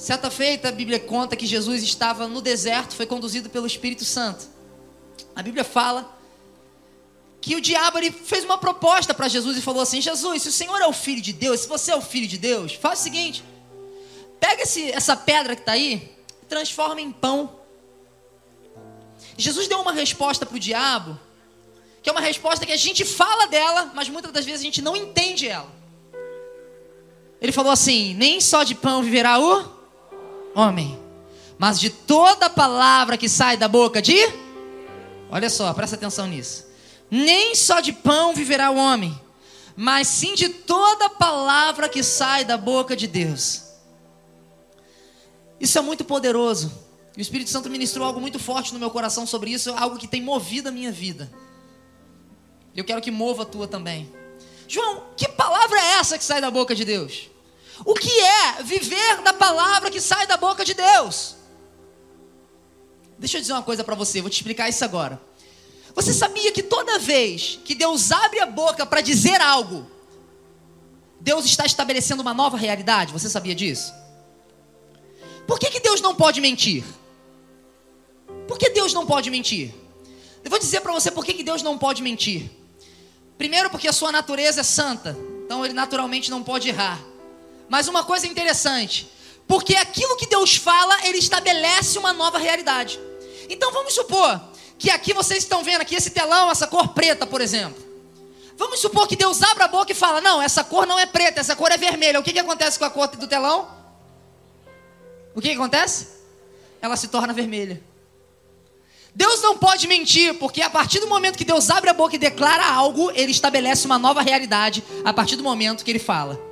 Certa feita, a Bíblia conta que Jesus estava no deserto, foi conduzido pelo Espírito Santo. A Bíblia fala que o diabo ele fez uma proposta para Jesus e falou assim: Jesus, se o Senhor é o filho de Deus, se você é o filho de Deus, faz o seguinte: pega esse, essa pedra que está aí, e transforma em pão. Jesus deu uma resposta para o diabo, que é uma resposta que a gente fala dela, mas muitas das vezes a gente não entende ela. Ele falou assim: nem só de pão viverá o homem, mas de toda palavra que sai da boca de. Olha só, presta atenção nisso. Nem só de pão viverá o homem, mas sim de toda palavra que sai da boca de Deus. Isso é muito poderoso. O Espírito Santo ministrou algo muito forte no meu coração sobre isso, algo que tem movido a minha vida. Eu quero que mova a tua também. João, que palavra é essa que sai da boca de Deus? O que é viver da palavra que sai da boca de Deus? Deixa eu dizer uma coisa para você, vou te explicar isso agora. Você sabia que toda vez que Deus abre a boca para dizer algo, Deus está estabelecendo uma nova realidade? Você sabia disso? Por que, que Deus não pode mentir? Por que Deus não pode mentir? Eu vou dizer para você por que, que Deus não pode mentir. Primeiro, porque a sua natureza é santa, então ele naturalmente não pode errar. Mas uma coisa interessante, porque aquilo que Deus fala, ele estabelece uma nova realidade. Então vamos supor que aqui vocês estão vendo aqui esse telão, essa cor preta, por exemplo. Vamos supor que Deus abra a boca e fala: "Não, essa cor não é preta, essa cor é vermelha". O que que acontece com a cor do telão? O que que acontece? Ela se torna vermelha. Deus não pode mentir, porque a partir do momento que Deus abre a boca e declara algo, ele estabelece uma nova realidade a partir do momento que ele fala.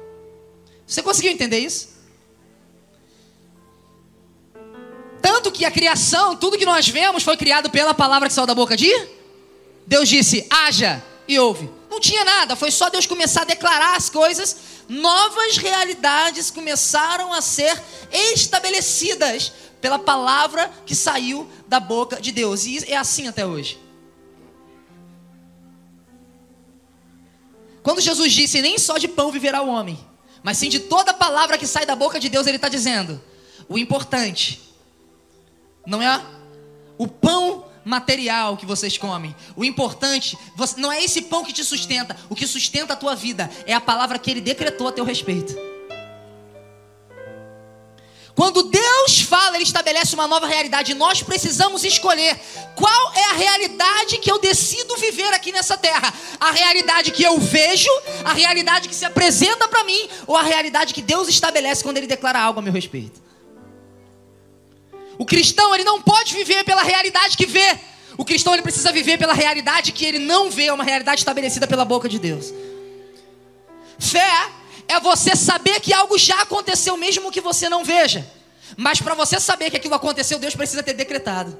Você conseguiu entender isso? Tanto que a criação, tudo que nós vemos, foi criado pela palavra que saiu da boca de Deus disse: haja e ouve. Não tinha nada, foi só Deus começar a declarar as coisas, novas realidades começaram a ser estabelecidas pela palavra que saiu da boca de Deus. E é assim até hoje. Quando Jesus disse: Nem só de pão viverá o homem, mas sim de toda palavra que sai da boca de Deus, ele está dizendo: o importante não é o pão material que vocês comem. O importante não é esse pão que te sustenta. O que sustenta a tua vida é a palavra que ele decretou a teu respeito. Quando Deus fala, Ele estabelece uma nova realidade. Nós precisamos escolher qual é a realidade que eu decido viver aqui nessa terra: a realidade que eu vejo, a realidade que se apresenta para mim, ou a realidade que Deus estabelece quando Ele declara algo a meu respeito. O cristão ele não pode viver pela realidade que vê. O cristão ele precisa viver pela realidade que ele não vê, é uma realidade estabelecida pela boca de Deus. Fé é você saber que algo já aconteceu, mesmo que você não veja. Mas para você saber que aquilo aconteceu, Deus precisa ter decretado.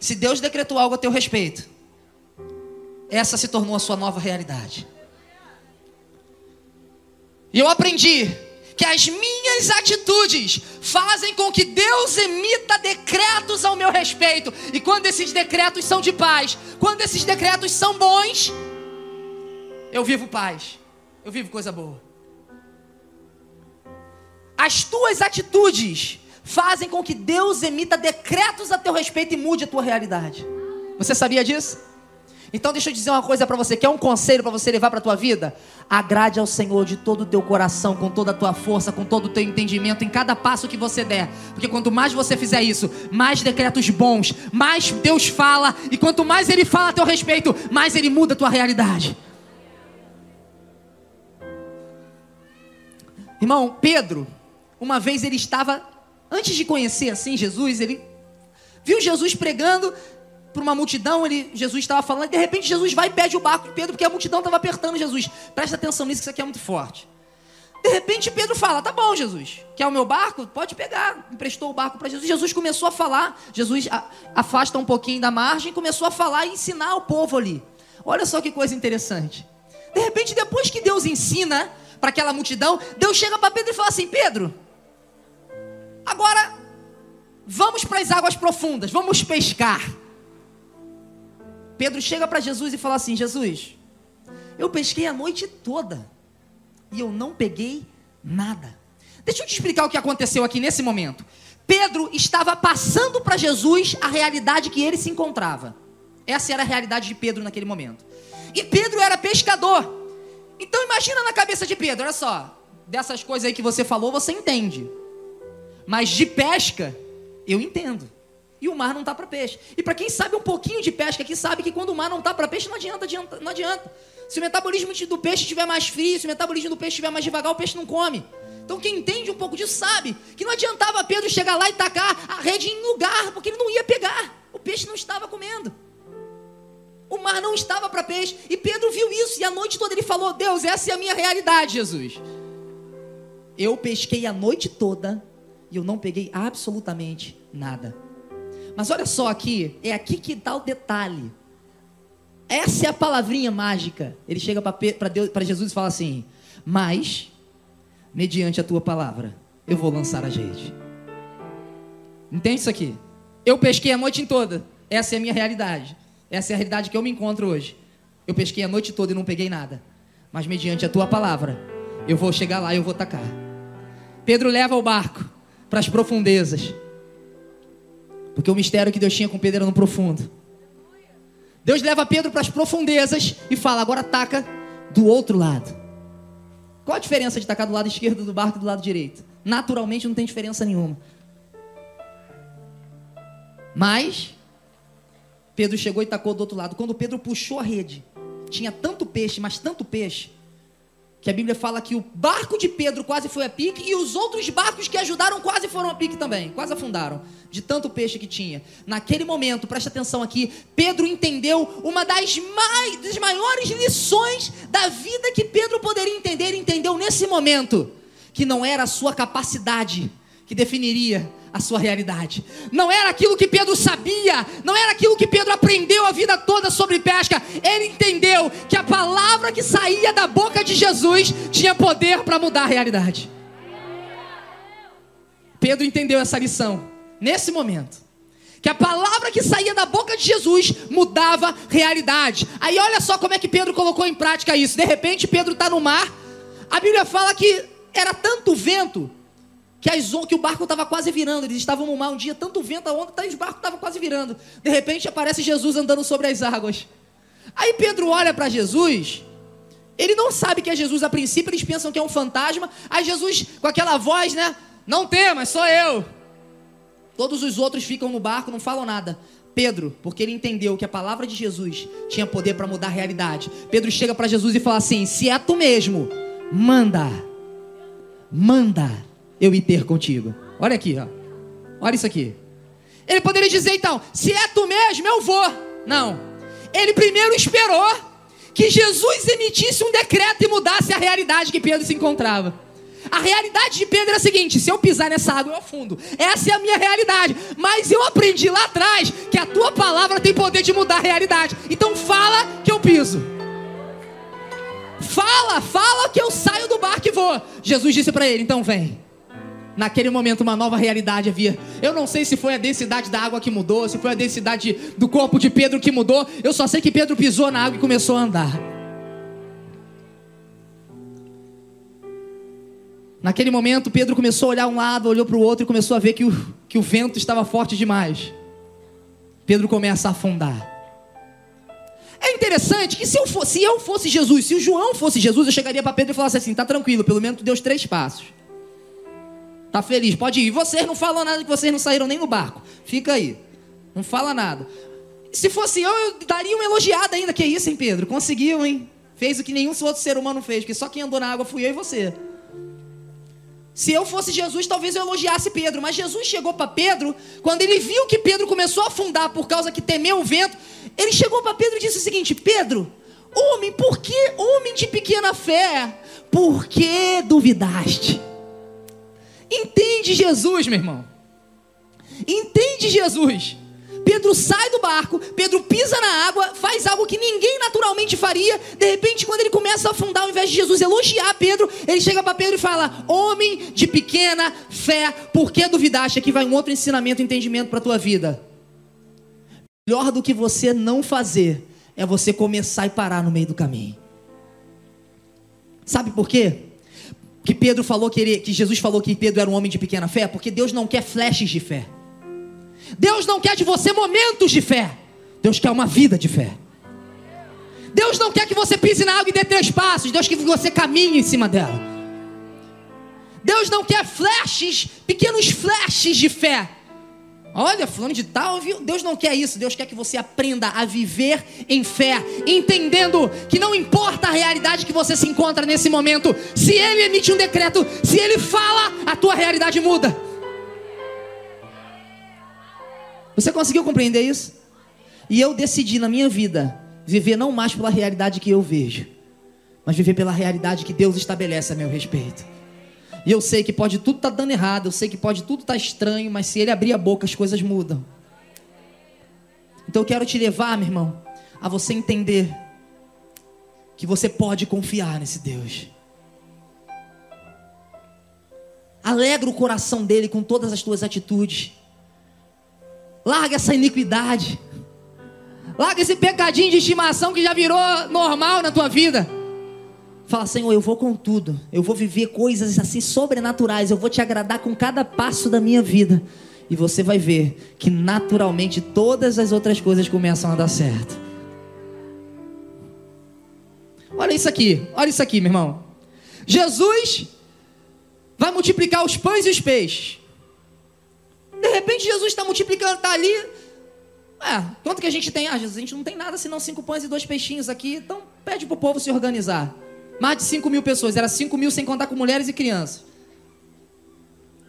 Se Deus decretou algo a teu respeito, essa se tornou a sua nova realidade. E eu aprendi que as minhas atitudes fazem com que Deus emita decretos ao meu respeito. E quando esses decretos são de paz, quando esses decretos são bons, eu vivo paz. Eu vivo coisa boa. As tuas atitudes fazem com que Deus emita decretos a teu respeito e mude a tua realidade. Você sabia disso? Então deixa eu dizer uma coisa para você, que é um conselho para você levar para tua vida. Agrade ao Senhor de todo o teu coração, com toda a tua força, com todo o teu entendimento em cada passo que você der. Porque quanto mais você fizer isso, mais decretos bons, mais Deus fala, e quanto mais ele fala a teu respeito, mais ele muda a tua realidade. Irmão, Pedro, uma vez ele estava, antes de conhecer assim Jesus, ele viu Jesus pregando para uma multidão, ele, Jesus estava falando, e de repente Jesus vai e pede o barco de Pedro, porque a multidão estava apertando Jesus. Presta atenção nisso, que isso aqui é muito forte. De repente Pedro fala: Tá bom, Jesus, quer o meu barco? Pode pegar. Emprestou o barco para Jesus. Jesus começou a falar. Jesus afasta um pouquinho da margem começou a falar e ensinar o povo ali. Olha só que coisa interessante. De repente, depois que Deus ensina, para aquela multidão, Deus chega para Pedro e fala assim: Pedro, agora vamos para as águas profundas, vamos pescar. Pedro chega para Jesus e fala assim: Jesus, eu pesquei a noite toda e eu não peguei nada. Deixa eu te explicar o que aconteceu aqui nesse momento. Pedro estava passando para Jesus a realidade que ele se encontrava. Essa era a realidade de Pedro naquele momento. E Pedro era pescador. Então imagina na cabeça de Pedro, olha só, dessas coisas aí que você falou, você entende. Mas de pesca, eu entendo. E o mar não está para peixe. E para quem sabe um pouquinho de pesca aqui, sabe que quando o mar não está para peixe, não adianta, adianta, não adianta. Se o metabolismo do peixe estiver mais frio, se o metabolismo do peixe estiver mais devagar, o peixe não come. Então quem entende um pouco disso sabe que não adiantava Pedro chegar lá e tacar a rede em lugar, porque ele não ia pegar. O peixe não estava comendo. O mar não estava para peixe. E Pedro viu isso. E a noite toda ele falou: Deus, essa é a minha realidade, Jesus. Eu pesquei a noite toda e eu não peguei absolutamente nada. Mas olha só aqui, é aqui que está o detalhe. Essa é a palavrinha mágica. Ele chega para Jesus e fala assim: Mas, mediante a tua palavra, eu vou lançar a rede. Entende isso aqui? Eu pesquei a noite toda. Essa é a minha realidade. Essa é a realidade que eu me encontro hoje. Eu pesquei a noite toda e não peguei nada. Mas mediante a tua palavra, eu vou chegar lá e eu vou tacar. Pedro leva o barco para as profundezas. Porque o mistério que Deus tinha com Pedro era no profundo. Deus leva Pedro para as profundezas e fala: agora taca do outro lado. Qual a diferença de tacar do lado esquerdo do barco e do lado direito? Naturalmente não tem diferença nenhuma. Mas Pedro chegou e tacou do outro lado. Quando Pedro puxou a rede, tinha tanto peixe, mas tanto peixe, que a Bíblia fala que o barco de Pedro quase foi a pique e os outros barcos que ajudaram quase foram a pique também, quase afundaram, de tanto peixe que tinha. Naquele momento, preste atenção aqui, Pedro entendeu uma das, mais, das maiores lições da vida que Pedro poderia entender, entendeu nesse momento que não era a sua capacidade que definiria a sua realidade. Não era aquilo que Pedro sabia, não era aquilo que Pedro aprendeu a vida toda sobre pesca. Ele entendeu que a palavra que saía da boca de Jesus tinha poder para mudar a realidade. Pedro entendeu essa lição nesse momento. Que a palavra que saía da boca de Jesus mudava realidade. Aí olha só como é que Pedro colocou em prática isso. De repente, Pedro está no mar. A Bíblia fala que era tanto vento que, as, que o barco estava quase virando. Eles estavam no mar um dia, tanto vento, a onda, tá, o barco estava quase virando. De repente aparece Jesus andando sobre as águas. Aí Pedro olha para Jesus. Ele não sabe que é Jesus a princípio, eles pensam que é um fantasma. Aí Jesus, com aquela voz, né? Não temas, sou eu. Todos os outros ficam no barco, não falam nada. Pedro, porque ele entendeu que a palavra de Jesus tinha poder para mudar a realidade. Pedro chega para Jesus e fala assim: Se é tu mesmo, manda, manda eu ir ter contigo. Olha aqui, ó. Olha isso aqui. Ele poderia dizer então: se é tu mesmo, eu vou. Não. Ele primeiro esperou que Jesus emitisse um decreto e mudasse a realidade que Pedro se encontrava. A realidade de Pedro é a seguinte: se eu pisar nessa água, eu afundo. Essa é a minha realidade. Mas eu aprendi lá atrás que a tua palavra tem poder de mudar a realidade. Então fala que eu piso. Fala, fala que eu saio do barco e vou. Jesus disse para ele: então vem. Naquele momento, uma nova realidade havia. Eu não sei se foi a densidade da água que mudou, se foi a densidade do corpo de Pedro que mudou. Eu só sei que Pedro pisou na água e começou a andar. Naquele momento, Pedro começou a olhar um lado, olhou para o outro e começou a ver que o, que o vento estava forte demais. Pedro começa a afundar. É interessante que se eu fosse, se eu fosse Jesus, se o João fosse Jesus, eu chegaria para Pedro e falasse assim: tá tranquilo, pelo menos tu deu os três passos. Tá feliz? Pode ir. Vocês não falam nada que vocês não saíram nem no barco. Fica aí. Não fala nada. Se fosse eu, eu daria uma elogiada ainda. Que isso, hein, Pedro? Conseguiu, hein? Fez o que nenhum outro ser humano fez, porque só quem andou na água fui eu e você. Se eu fosse Jesus, talvez eu elogiasse Pedro. Mas Jesus chegou para Pedro, quando ele viu que Pedro começou a afundar por causa que temeu o vento, ele chegou para Pedro e disse o seguinte: Pedro, homem, por que, homem de pequena fé, por que duvidaste? Entende Jesus, meu irmão. Entende Jesus. Pedro sai do barco, Pedro pisa na água, faz algo que ninguém naturalmente faria. De repente, quando ele começa a afundar, ao invés de Jesus elogiar Pedro, ele chega para Pedro e fala: Homem de pequena fé, por que duvidaste? Aqui vai um outro ensinamento, entendimento para a tua vida. Melhor do que você não fazer é você começar e parar no meio do caminho. Sabe por quê? Que Pedro falou que, ele, que Jesus falou que Pedro era um homem de pequena fé? Porque Deus não quer flashes de fé. Deus não quer de você momentos de fé. Deus quer uma vida de fé. Deus não quer que você pise na água e dê três passos. Deus quer que você caminhe em cima dela. Deus não quer flashes, pequenos flashes de fé. Olha, fulano de tal, viu? Deus não quer isso. Deus quer que você aprenda a viver em fé, entendendo que não importa a realidade que você se encontra nesse momento. Se Ele emite um decreto, se Ele fala, a tua realidade muda. Você conseguiu compreender isso? E eu decidi na minha vida viver não mais pela realidade que eu vejo, mas viver pela realidade que Deus estabelece a meu respeito. E eu sei que pode tudo estar tá dando errado, eu sei que pode tudo estar tá estranho, mas se ele abrir a boca, as coisas mudam. Então eu quero te levar, meu irmão, a você entender que você pode confiar nesse Deus. Alegra o coração dele com todas as tuas atitudes. Larga essa iniquidade. Larga esse pecadinho de estimação que já virou normal na tua vida. Fala, Senhor, eu vou com tudo. Eu vou viver coisas assim sobrenaturais. Eu vou te agradar com cada passo da minha vida. E você vai ver que naturalmente todas as outras coisas começam a dar certo. Olha isso aqui, olha isso aqui, meu irmão. Jesus vai multiplicar os pães e os peixes. De repente Jesus está multiplicando, está ali. É, quanto que a gente tem? Ah, Jesus, a gente não tem nada senão cinco pães e dois peixinhos aqui. Então pede para o povo se organizar. Mais de 5 mil pessoas. Era 5 mil sem contar com mulheres e crianças.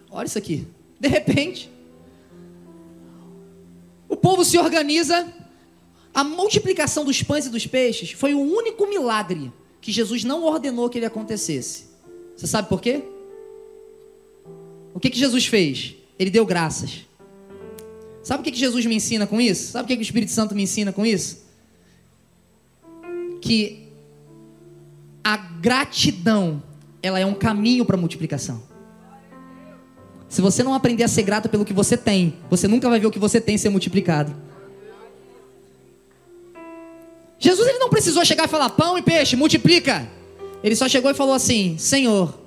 Olha isso aqui. De repente, o povo se organiza. A multiplicação dos pães e dos peixes foi o único milagre que Jesus não ordenou que ele acontecesse. Você sabe por quê? O que, que Jesus fez? Ele deu graças. Sabe o que, que Jesus me ensina com isso? Sabe o que, que o Espírito Santo me ensina com isso? Que a gratidão, ela é um caminho para multiplicação. Se você não aprender a ser grato pelo que você tem, você nunca vai ver o que você tem ser multiplicado. Jesus ele não precisou chegar e falar pão e peixe, multiplica. Ele só chegou e falou assim: Senhor,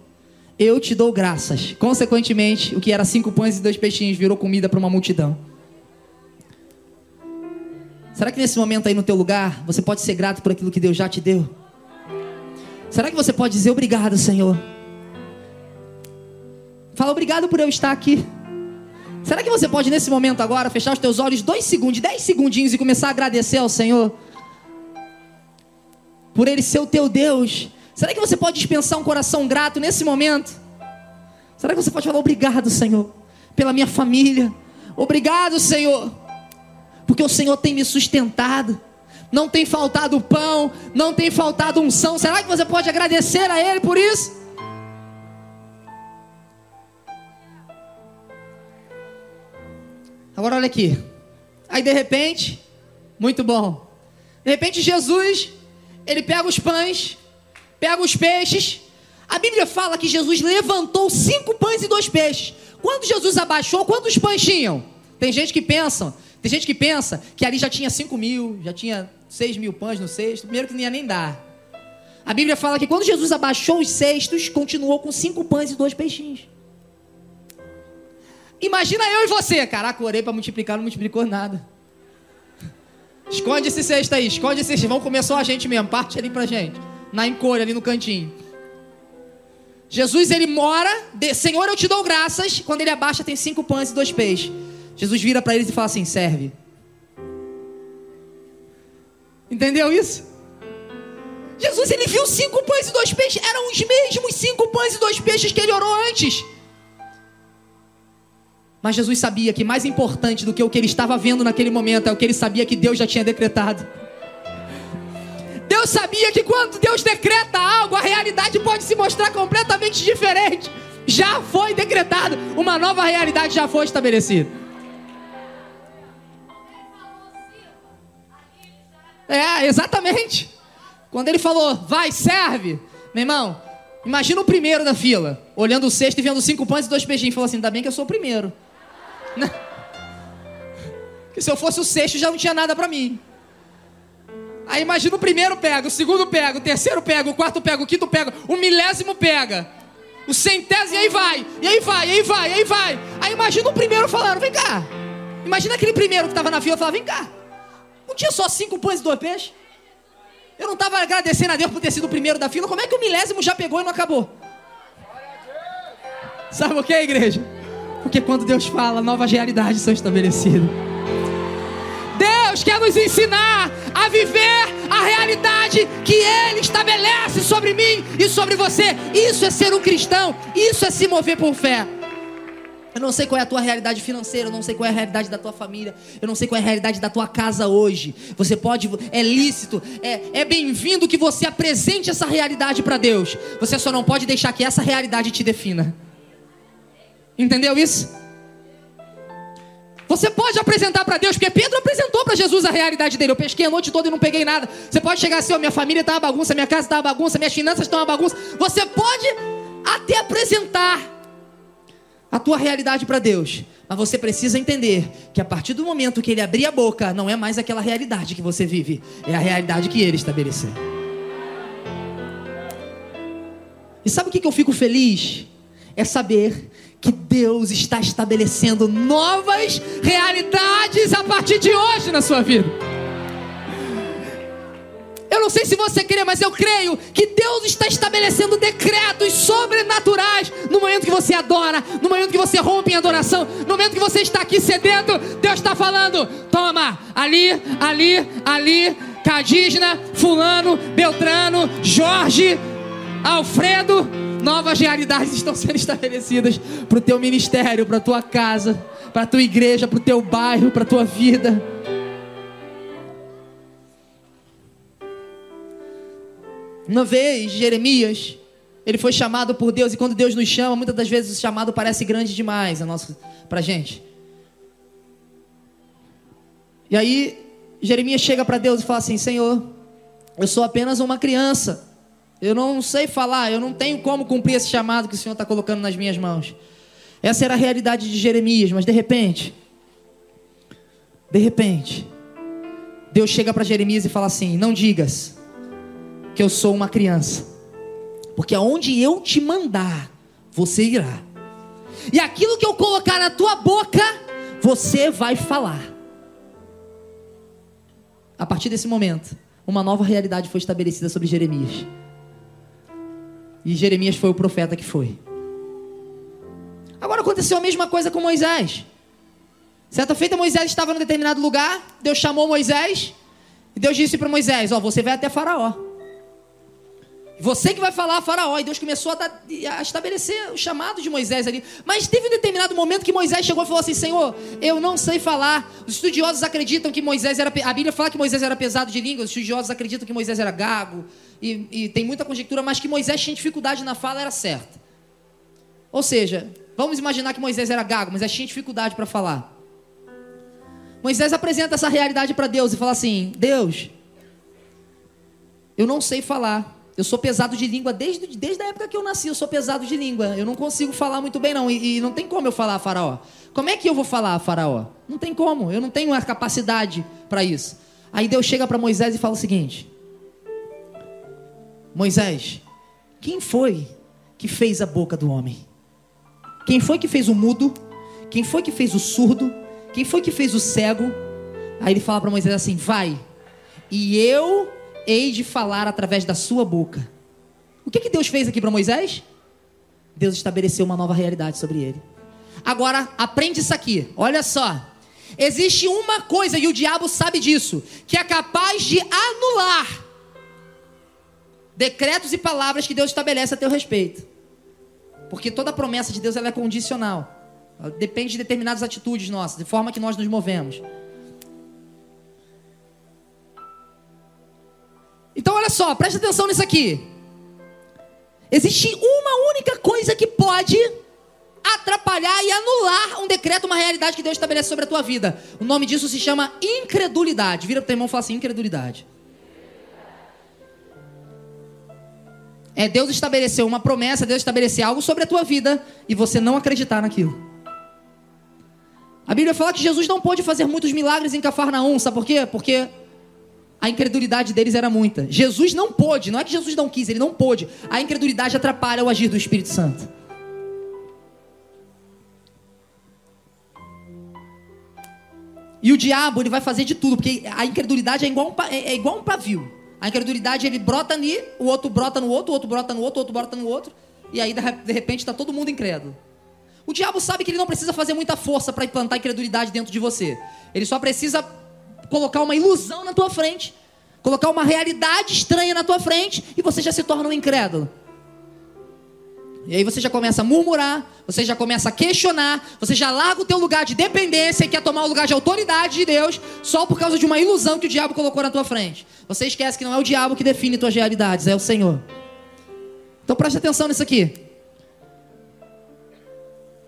eu te dou graças. Consequentemente, o que era cinco pães e dois peixinhos virou comida para uma multidão. Será que nesse momento aí no teu lugar você pode ser grato por aquilo que Deus já te deu? Será que você pode dizer obrigado, Senhor? Fala obrigado por eu estar aqui. Será que você pode nesse momento agora fechar os teus olhos dois segundos, dez segundinhos e começar a agradecer ao Senhor? Por Ele ser o teu Deus. Será que você pode dispensar um coração grato nesse momento? Será que você pode falar obrigado, Senhor, pela minha família? Obrigado, Senhor, porque o Senhor tem me sustentado não tem faltado pão, não tem faltado unção. Será que você pode agradecer a Ele por isso? Agora olha aqui. Aí de repente, muito bom. De repente Jesus, ele pega os pães, pega os peixes. A Bíblia fala que Jesus levantou cinco pães e dois peixes. Quando Jesus abaixou, quantos pães tinham? Tem gente que pensa, tem gente que pensa que ali já tinha cinco mil, já tinha seis mil pães no cesto, primeiro que não ia nem dar. A Bíblia fala que quando Jesus abaixou os cestos, continuou com cinco pães e dois peixinhos. Imagina eu e você, caraca, orei para multiplicar, não multiplicou nada. Esconde esse cesto aí, esconde esse cesto. Vamos comer só a gente mesmo, parte ali pra gente. Na encolha, ali no cantinho. Jesus, ele mora, de, Senhor, eu te dou graças. Quando ele abaixa, tem cinco pães e dois peixes. Jesus vira para eles e fala assim: serve. Entendeu isso? Jesus ele viu cinco pães e dois peixes, eram os mesmos cinco pães e dois peixes que ele orou antes. Mas Jesus sabia que mais importante do que o que ele estava vendo naquele momento é o que ele sabia que Deus já tinha decretado. Deus sabia que quando Deus decreta algo, a realidade pode se mostrar completamente diferente. Já foi decretado, uma nova realidade já foi estabelecida. É, exatamente. Quando ele falou, vai, serve, meu irmão, imagina o primeiro da fila, olhando o cesto e vendo cinco pães e dois peixinhos. Falou assim: ainda bem que eu sou o primeiro. Que se eu fosse o sexto já não tinha nada para mim. Aí imagina o primeiro pega, o segundo pega, o terceiro pega, o quarto pega, o quinto pega, o milésimo pega. o centésimo, e aí vai, e aí vai, e aí vai, e aí vai. Aí imagina o primeiro falando: vem cá. Imagina aquele primeiro que estava na fila falando: vem cá. Não tinha só cinco pães e dois peixes? Eu não estava agradecendo a Deus por ter sido o primeiro da fila. Como é que o milésimo já pegou e não acabou? Sabe o que, igreja? Porque quando Deus fala, novas realidades são estabelecidas. Deus quer nos ensinar a viver a realidade que Ele estabelece sobre mim e sobre você. Isso é ser um cristão, isso é se mover por fé. Eu não sei qual é a tua realidade financeira, eu não sei qual é a realidade da tua família, eu não sei qual é a realidade da tua casa hoje. Você pode, é lícito, é, é bem-vindo que você apresente essa realidade para Deus. Você só não pode deixar que essa realidade te defina. Entendeu isso? Você pode apresentar para Deus, porque Pedro apresentou para Jesus a realidade dele. Eu pesquei a noite toda e não peguei nada. Você pode chegar assim: minha família está uma bagunça, minha casa está uma bagunça, minhas finanças estão uma bagunça. Você pode até apresentar a tua realidade para Deus. Mas você precisa entender que a partir do momento que ele abrir a boca, não é mais aquela realidade que você vive, é a realidade que ele estabeleceu. E sabe o que eu fico feliz? É saber que Deus está estabelecendo novas realidades a partir de hoje na sua vida. Eu não sei se você crê, mas eu creio que Deus está estabelecendo decretos sobrenaturais no momento que você adora, no momento que você rompe em adoração, no momento que você está aqui sedento. Deus está falando: toma, ali, ali, ali, Cadígena, Fulano, Beltrano, Jorge, Alfredo novas realidades estão sendo estabelecidas para o teu ministério, para a tua casa, para a tua igreja, para o teu bairro, para a tua vida. Uma vez, Jeremias, ele foi chamado por Deus, e quando Deus nos chama, muitas das vezes o chamado parece grande demais para a gente. E aí, Jeremias chega para Deus e fala assim: Senhor, eu sou apenas uma criança. Eu não sei falar, eu não tenho como cumprir esse chamado que o Senhor está colocando nas minhas mãos. Essa era a realidade de Jeremias, mas de repente, de repente, Deus chega para Jeremias e fala assim: Não digas que eu sou uma criança, porque aonde eu te mandar, você irá, e aquilo que eu colocar na tua boca, você vai falar. A partir desse momento, uma nova realidade foi estabelecida sobre Jeremias. E Jeremias foi o profeta que foi. Agora aconteceu a mesma coisa com Moisés. Certa feita, Moisés estava em determinado lugar. Deus chamou Moisés. E Deus disse para Moisés: Ó, você vai até Faraó. Você que vai falar a Faraó. E Deus começou a, dar, a, estabelecer o chamado de Moisés ali. Mas teve um determinado momento que Moisés chegou e falou assim: Senhor, eu não sei falar. Os estudiosos acreditam que Moisés era. A Bíblia fala que Moisés era pesado de língua. Os estudiosos acreditam que Moisés era gago. E, e tem muita conjectura, mas que Moisés tinha dificuldade na fala era certo. Ou seja, vamos imaginar que Moisés era gago, Moisés tinha dificuldade para falar. Moisés apresenta essa realidade para Deus e fala assim: Deus, eu não sei falar. Eu sou pesado de língua desde, desde a época que eu nasci, eu sou pesado de língua. Eu não consigo falar muito bem, não. E, e, não tem como eu falar a Faraó. Como é que eu vou falar a Faraó? Não tem como. Eu não tenho a capacidade para isso. Aí Deus chega para Moisés e fala o seguinte: Moisés, quem foi que fez a boca do homem? Quem foi que fez o mudo? Quem foi que fez o surdo? Quem foi que fez o cego? Aí ele fala para Moisés assim: Vai, e eu hei de falar através da sua boca. O que, que Deus fez aqui para Moisés? Deus estabeleceu uma nova realidade sobre ele. Agora, aprende isso aqui, olha só. Existe uma coisa, e o diabo sabe disso, que é capaz de anular decretos e palavras que Deus estabelece a teu respeito. Porque toda promessa de Deus ela é condicional. Ela depende de determinadas atitudes nossas, de forma que nós nos movemos. Então olha só, preste atenção nisso aqui. Existe uma única coisa que pode atrapalhar e anular um decreto, uma realidade que Deus estabelece sobre a tua vida. O nome disso se chama incredulidade. Vira para o teu irmão e fala assim: incredulidade. É Deus estabelecer uma promessa, Deus estabelecer algo sobre a tua vida e você não acreditar naquilo. A Bíblia fala que Jesus não pôde fazer muitos milagres em Cafarnaum, sabe por quê? Porque a incredulidade deles era muita. Jesus não pôde, não é que Jesus não quis, ele não pôde. A incredulidade atrapalha o agir do Espírito Santo. E o diabo, ele vai fazer de tudo, porque a incredulidade é igual um, é, é igual um pavio. A incredulidade, ele brota ali, o outro brota no outro, o outro brota no outro, o outro brota no outro. E aí, de repente, está todo mundo incrédulo. O diabo sabe que ele não precisa fazer muita força para implantar incredulidade dentro de você. Ele só precisa colocar uma ilusão na tua frente, colocar uma realidade estranha na tua frente, e você já se torna um incrédulo. E aí você já começa a murmurar, você já começa a questionar, você já larga o teu lugar de dependência e quer tomar o lugar de autoridade de Deus só por causa de uma ilusão que o diabo colocou na tua frente. Você esquece que não é o diabo que define tuas realidades, é o Senhor. Então preste atenção nisso aqui.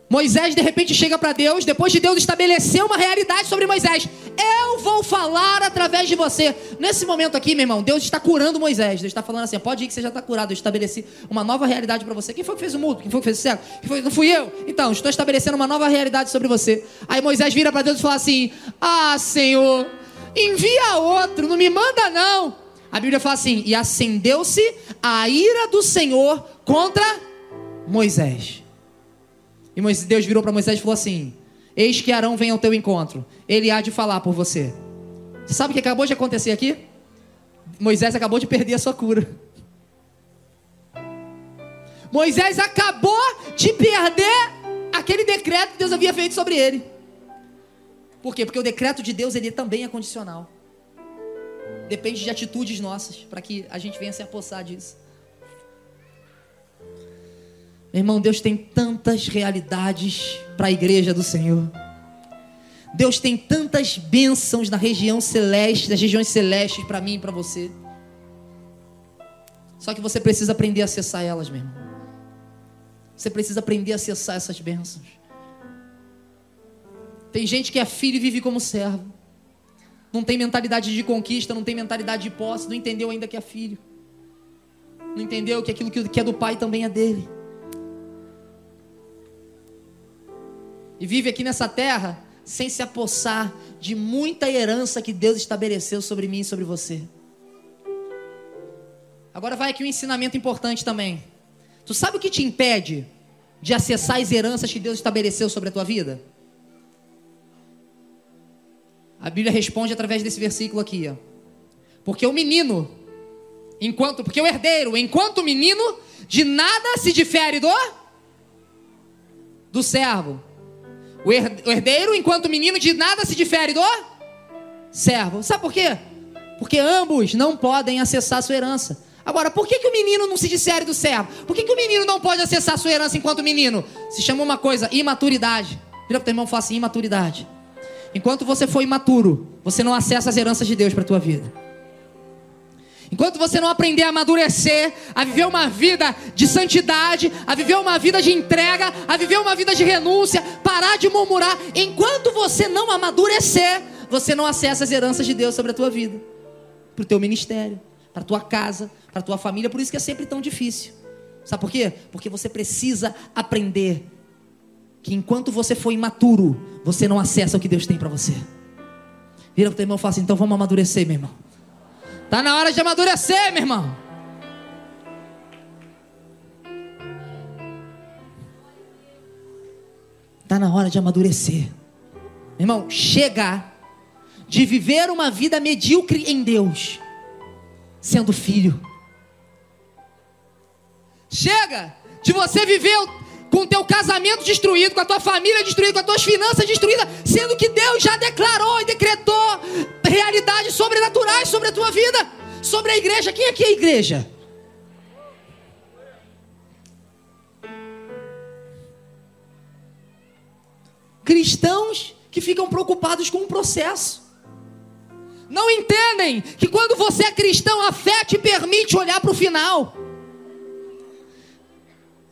Moisés de repente chega para Deus, depois de Deus estabelecer uma realidade sobre Moisés. Eu vou falar através de você. Nesse momento aqui, meu irmão, Deus está curando Moisés. Deus está falando assim: pode ir que você já está curado. Eu estabeleci uma nova realidade para você. Quem foi que fez o mudo? Quem foi que fez o cego? Foi? Não fui eu? Então, estou estabelecendo uma nova realidade sobre você. Aí Moisés vira para Deus e fala assim: Ah, Senhor, envia outro, não me manda não. A Bíblia fala assim: E acendeu-se a ira do Senhor contra Moisés. E Deus virou para Moisés e falou assim: Eis que Arão vem ao teu encontro, ele há de falar por você. Você sabe o que acabou de acontecer aqui? Moisés acabou de perder a sua cura. Moisés acabou de perder aquele decreto que Deus havia feito sobre ele. Por quê? Porque o decreto de Deus ele também é condicional. Depende de atitudes nossas para que a gente venha se apossar disso. Meu irmão, Deus tem tantas realidades para a igreja do Senhor. Deus tem tantas bênçãos na região celeste, nas regiões celestes para mim e para você. Só que você precisa aprender a acessar elas, meu irmão. Você precisa aprender a acessar essas bênçãos. Tem gente que é filho e vive como servo. Não tem mentalidade de conquista, não tem mentalidade de posse, não entendeu ainda que é filho. Não entendeu que aquilo que é do pai também é dele. E vive aqui nessa terra sem se apossar de muita herança que Deus estabeleceu sobre mim e sobre você. Agora vai aqui um ensinamento importante também. Tu sabe o que te impede de acessar as heranças que Deus estabeleceu sobre a tua vida? A Bíblia responde através desse versículo aqui, ó. Porque o menino, enquanto, porque o herdeiro, enquanto menino, de nada se difere do do servo. O herdeiro, enquanto menino, de nada se difere do servo. Sabe por quê? Porque ambos não podem acessar sua herança. Agora, por que, que o menino não se difere do servo? Por que, que o menino não pode acessar sua herança enquanto menino? Se chama uma coisa, imaturidade. Vira para o teu irmão e fala assim, imaturidade. Enquanto você for imaturo, você não acessa as heranças de Deus para a tua vida. Enquanto você não aprender a amadurecer, a viver uma vida de santidade, a viver uma vida de entrega, a viver uma vida de renúncia, parar de murmurar, enquanto você não amadurecer, você não acessa as heranças de Deus sobre a tua vida, para o teu ministério, para a tua casa, para a tua família. Por isso que é sempre tão difícil. Sabe por quê? Porque você precisa aprender que enquanto você for imaturo, você não acessa o que Deus tem para você. Vira para o teu irmão e fala assim: então vamos amadurecer, meu irmão. Está na hora de amadurecer, meu irmão. Está na hora de amadurecer. Meu irmão, chega de viver uma vida medíocre em Deus, sendo filho. Chega de você viver com o teu casamento destruído, com a tua família destruída, com as tuas finanças destruídas, sendo que Deus já declarou e decretou realidades sobrenaturais sobre a tua vida, sobre a igreja. Quem aqui é a igreja? Cristãos que ficam preocupados com o processo. Não entendem que quando você é cristão, a fé te permite olhar para o final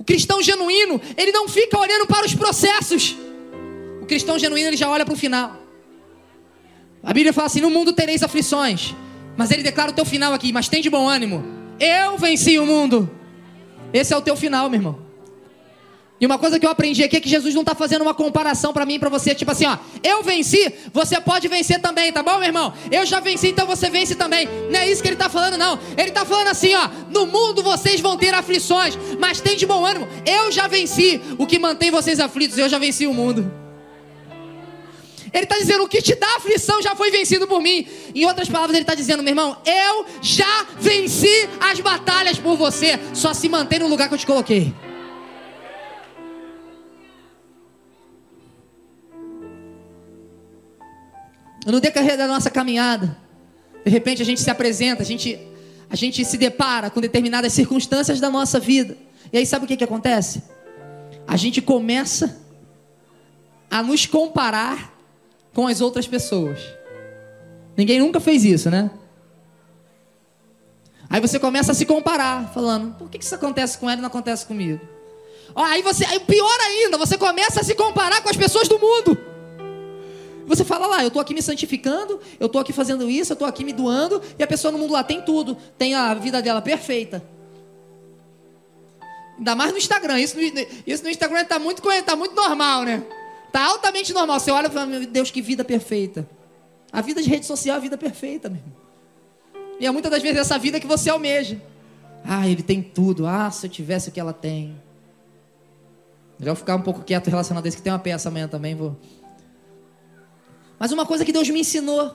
cristão genuíno, ele não fica olhando para os processos. O cristão genuíno, ele já olha para o final. A Bíblia fala assim: no mundo tereis aflições. Mas ele declara o teu final aqui, mas tem de bom ânimo. Eu venci o mundo. Esse é o teu final, meu irmão. E uma coisa que eu aprendi aqui é que Jesus não está fazendo uma comparação para mim e para você, tipo assim, ó, eu venci, você pode vencer também, tá bom, meu irmão? Eu já venci, então você vence também. Não é isso que ele está falando, não. Ele está falando assim, ó, no mundo vocês vão ter aflições, mas tem de bom ânimo. Eu já venci o que mantém vocês aflitos, eu já venci o mundo. Ele está dizendo: o que te dá aflição já foi vencido por mim. Em outras palavras, ele está dizendo: meu irmão, eu já venci as batalhas por você. Só se mantém no lugar que eu te coloquei. No decorrer da nossa caminhada, de repente a gente se apresenta, a gente, a gente se depara com determinadas circunstâncias da nossa vida. E aí sabe o que, que acontece? A gente começa a nos comparar com as outras pessoas. Ninguém nunca fez isso, né? Aí você começa a se comparar, falando: por que isso acontece com ela e não acontece comigo? Aí você, aí pior ainda, você começa a se comparar com as pessoas do mundo. Você fala lá, eu estou aqui me santificando, eu estou aqui fazendo isso, eu estou aqui me doando, e a pessoa no mundo lá tem tudo, tem a vida dela perfeita. Ainda mais no Instagram, isso no, isso no Instagram está muito, tá muito normal, né? Está altamente normal. Você olha e fala, meu Deus, que vida perfeita. A vida de rede social é a vida perfeita, meu irmão. E é muitas das vezes essa vida que você almeja. Ah, ele tem tudo. Ah, se eu tivesse o que ela tem. Melhor ficar um pouco quieto relacionado a isso, que tem uma peça amanhã também, vou. Mas uma coisa que Deus me ensinou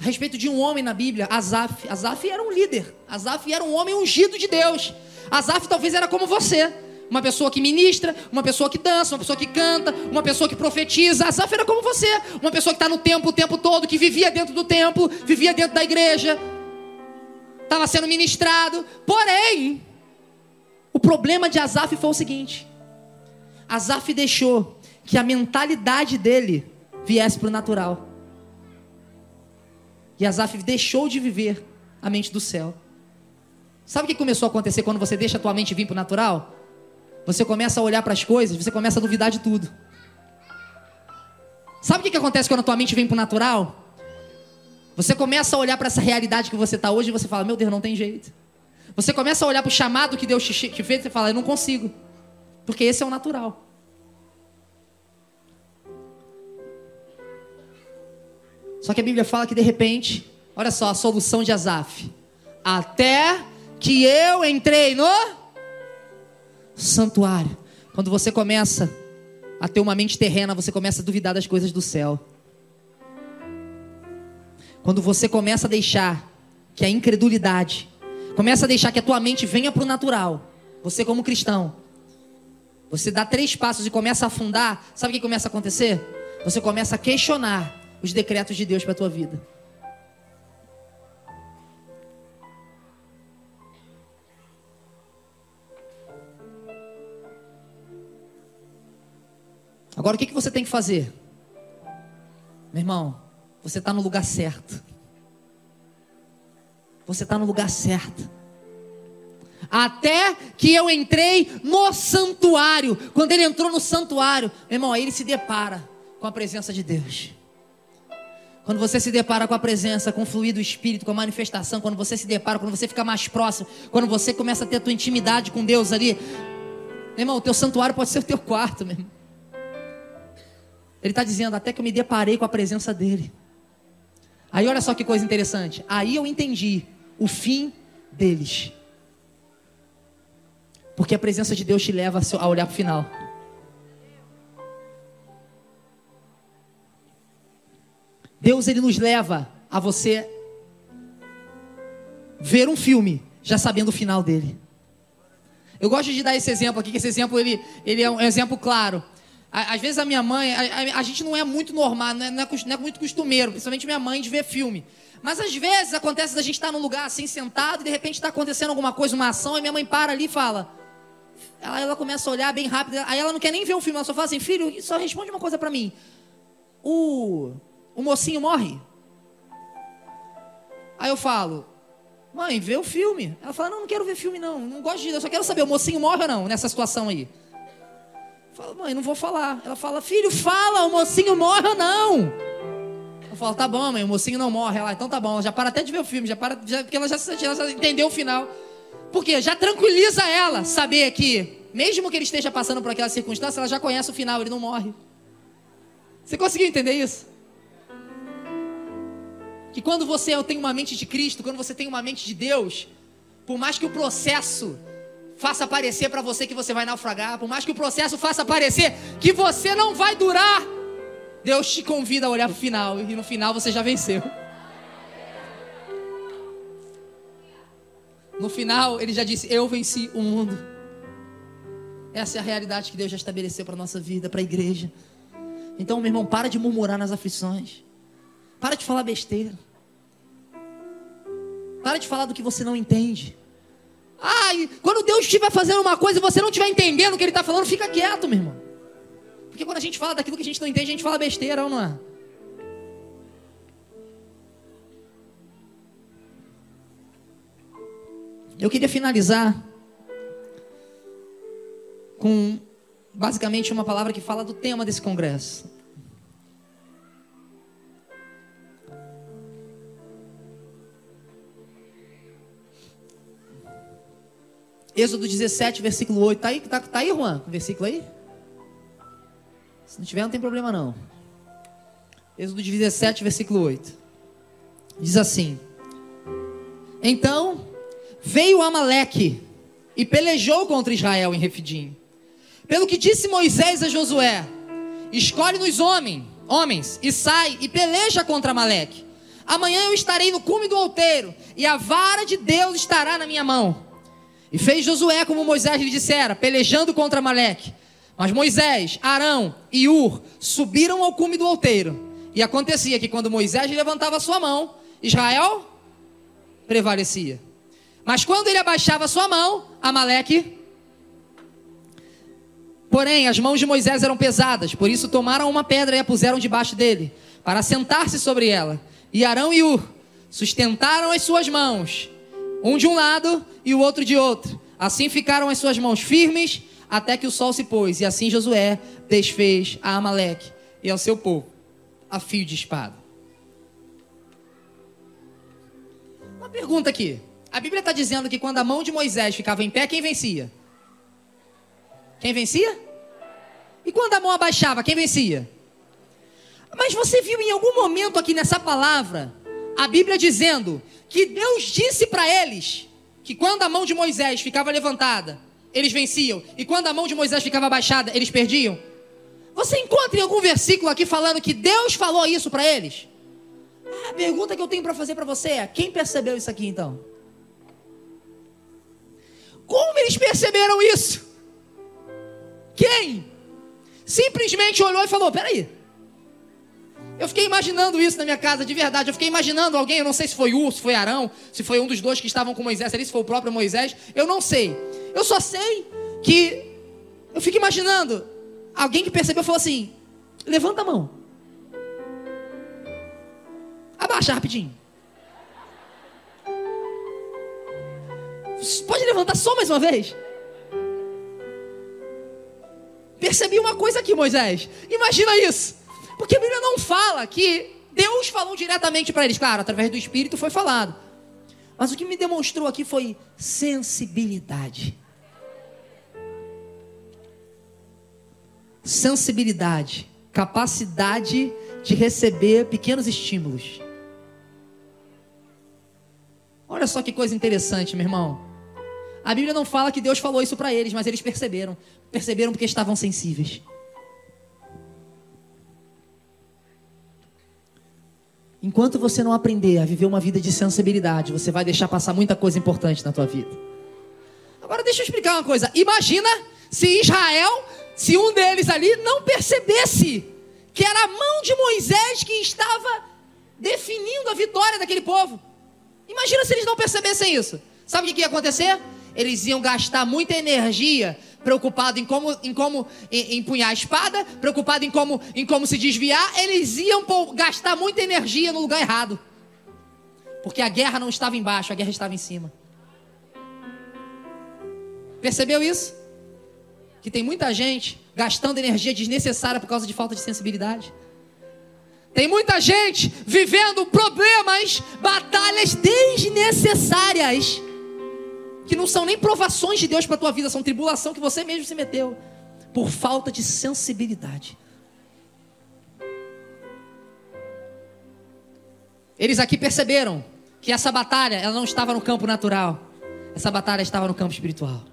a respeito de um homem na Bíblia, Asaf. Asaf era um líder. Asaf era um homem ungido de Deus. Asaf talvez era como você. Uma pessoa que ministra, uma pessoa que dança, uma pessoa que canta, uma pessoa que profetiza. Asaf era como você. Uma pessoa que está no templo o tempo todo, que vivia dentro do templo, vivia dentro da igreja. Estava sendo ministrado. Porém, o problema de Asaf foi o seguinte: Asaf deixou que a mentalidade dele viesse para o natural. E Asaf deixou de viver a mente do céu. Sabe o que começou a acontecer quando você deixa a tua mente vir para o natural? Você começa a olhar para as coisas, você começa a duvidar de tudo. Sabe o que acontece quando a tua mente vem para o natural? Você começa a olhar para essa realidade que você está hoje e você fala: Meu Deus, não tem jeito. Você começa a olhar para o chamado que Deus te, fez e você fala: Eu não consigo. Porque esse é o natural. Só que a Bíblia fala que de repente, olha só a solução de Asaf. Até que eu entrei no santuário. Quando você começa a ter uma mente terrena, você começa a duvidar das coisas do céu. Quando você começa a deixar que a incredulidade, começa a deixar que a tua mente venha para o natural, você como cristão, você dá três passos e começa a afundar, sabe o que começa a acontecer? Você começa a questionar os decretos de Deus para a tua vida. Agora o que, que você tem que fazer? Meu irmão, você está no lugar certo. Você está no lugar certo. Até que eu entrei no santuário. Quando ele entrou no santuário, meu irmão, aí ele se depara com a presença de Deus. Quando você se depara com a presença, com o fluir do Espírito, com a manifestação, quando você se depara, quando você fica mais próximo, quando você começa a ter a tua intimidade com Deus ali, meu irmão, o teu santuário pode ser o teu quarto, meu irmão. Ele está dizendo, até que eu me deparei com a presença dele. Aí olha só que coisa interessante. Aí eu entendi o fim deles. Porque a presença de Deus te leva a olhar para o final. Deus ele nos leva a você ver um filme já sabendo o final dele. Eu gosto de dar esse exemplo aqui, que esse exemplo ele, ele é um exemplo claro. Às vezes a minha mãe, a, a, a gente não é muito normal, não é, não, é, não é, muito costumeiro, principalmente minha mãe, de ver filme. Mas às vezes acontece da gente estar num lugar assim, sentado, e de repente está acontecendo alguma coisa, uma ação, e minha mãe para ali e fala. Ela, ela começa a olhar bem rápido, aí ela não quer nem ver o filme, ela só fala assim: filho, só responde uma coisa para mim. O, o mocinho morre? Aí eu falo, mãe, vê o filme. Ela fala: não, não quero ver filme não, não gosto de, eu só quero saber, o mocinho morre ou não nessa situação aí? Fala, mãe, não vou falar. Ela fala, filho, fala, o mocinho morre ou não? Eu falo, tá bom, mãe, o mocinho não morre. Ela, então tá bom, ela já para até de ver o filme, já para, já, porque ela já, ela já entendeu o final. Porque já tranquiliza ela saber que, mesmo que ele esteja passando por aquela circunstância, ela já conhece o final, ele não morre. Você conseguiu entender isso? Que quando você tem uma mente de Cristo, quando você tem uma mente de Deus, por mais que o processo faça parecer para você que você vai naufragar, por mais que o processo faça parecer que você não vai durar, Deus te convida a olhar para o final e no final você já venceu. No final, ele já disse: Eu venci o mundo. Essa é a realidade que Deus já estabeleceu para a nossa vida, para a igreja. Então, meu irmão, para de murmurar nas aflições. Para de falar besteira. Para de falar do que você não entende. Ai, quando Deus estiver fazendo uma coisa e você não estiver entendendo o que Ele está falando, fica quieto, meu irmão. Porque quando a gente fala daquilo que a gente não entende, a gente fala besteira, ou não é? Eu queria finalizar com basicamente uma palavra que fala do tema desse congresso. Êxodo 17, versículo 8. Tá aí, tá, tá aí, Juan? O versículo aí? Se não tiver, não tem problema não. Êxodo 17, versículo 8. Diz assim: Então veio Amaleque e pelejou contra Israel em Refidim. Pelo que disse Moisés a Josué: Escolhe-nos homem, homens e sai e peleja contra Amaleque. Amanhã eu estarei no cume do outeiro e a vara de Deus estará na minha mão. E fez Josué como Moisés lhe dissera, pelejando contra Amaleque. Mas Moisés, Arão e Ur subiram ao cume do outeiro. E acontecia que quando Moisés levantava sua mão, Israel prevalecia. Mas quando ele abaixava sua mão, Amaleque. Porém, as mãos de Moisés eram pesadas, por isso tomaram uma pedra e a puseram debaixo dele, para sentar-se sobre ela. E Arão e Ur sustentaram as suas mãos, um de um lado e o outro de outro. Assim ficaram as suas mãos firmes até que o sol se pôs. E assim Josué desfez a Amaleque e ao seu povo a fio de espada. Uma pergunta aqui. A Bíblia está dizendo que quando a mão de Moisés ficava em pé, quem vencia? Quem vencia? E quando a mão abaixava, quem vencia? Mas você viu em algum momento aqui nessa palavra a Bíblia dizendo que Deus disse para eles que quando a mão de Moisés ficava levantada, eles venciam, e quando a mão de Moisés ficava abaixada, eles perdiam? Você encontra em algum versículo aqui falando que Deus falou isso para eles? A pergunta que eu tenho para fazer para você é: quem percebeu isso aqui então? Como eles perceberam isso? Quem? Simplesmente olhou e falou: peraí, eu fiquei imaginando isso na minha casa, de verdade. Eu fiquei imaginando alguém, eu não sei se foi Ur, se foi Arão, se foi um dos dois que estavam com Moisés ali, se foi o próprio Moisés. Eu não sei. Eu só sei que eu fico imaginando alguém que percebeu falou assim: levanta a mão. Abaixa rapidinho. Pode levantar só mais uma vez? Percebi uma coisa aqui, Moisés. Imagina isso. Porque a Bíblia não fala que Deus falou diretamente para eles. Claro, através do Espírito foi falado. Mas o que me demonstrou aqui foi sensibilidade. Sensibilidade, capacidade de receber pequenos estímulos. Olha só que coisa interessante, meu irmão. A Bíblia não fala que Deus falou isso para eles, mas eles perceberam. Perceberam porque estavam sensíveis. Enquanto você não aprender a viver uma vida de sensibilidade, você vai deixar passar muita coisa importante na tua vida. Agora deixa eu explicar uma coisa. Imagina se Israel, se um deles ali não percebesse que era a mão de Moisés que estava definindo a vitória daquele povo. Imagina se eles não percebessem isso. Sabe o que ia acontecer? Eles iam gastar muita energia preocupado em como, em como empunhar a espada, preocupado em como, em como se desviar, eles iam gastar muita energia no lugar errado. Porque a guerra não estava embaixo, a guerra estava em cima. Percebeu isso? Que tem muita gente gastando energia desnecessária por causa de falta de sensibilidade. Tem muita gente vivendo problemas, batalhas desnecessárias que não são nem provações de Deus para a tua vida, são tribulação que você mesmo se meteu por falta de sensibilidade. Eles aqui perceberam que essa batalha, ela não estava no campo natural. Essa batalha estava no campo espiritual.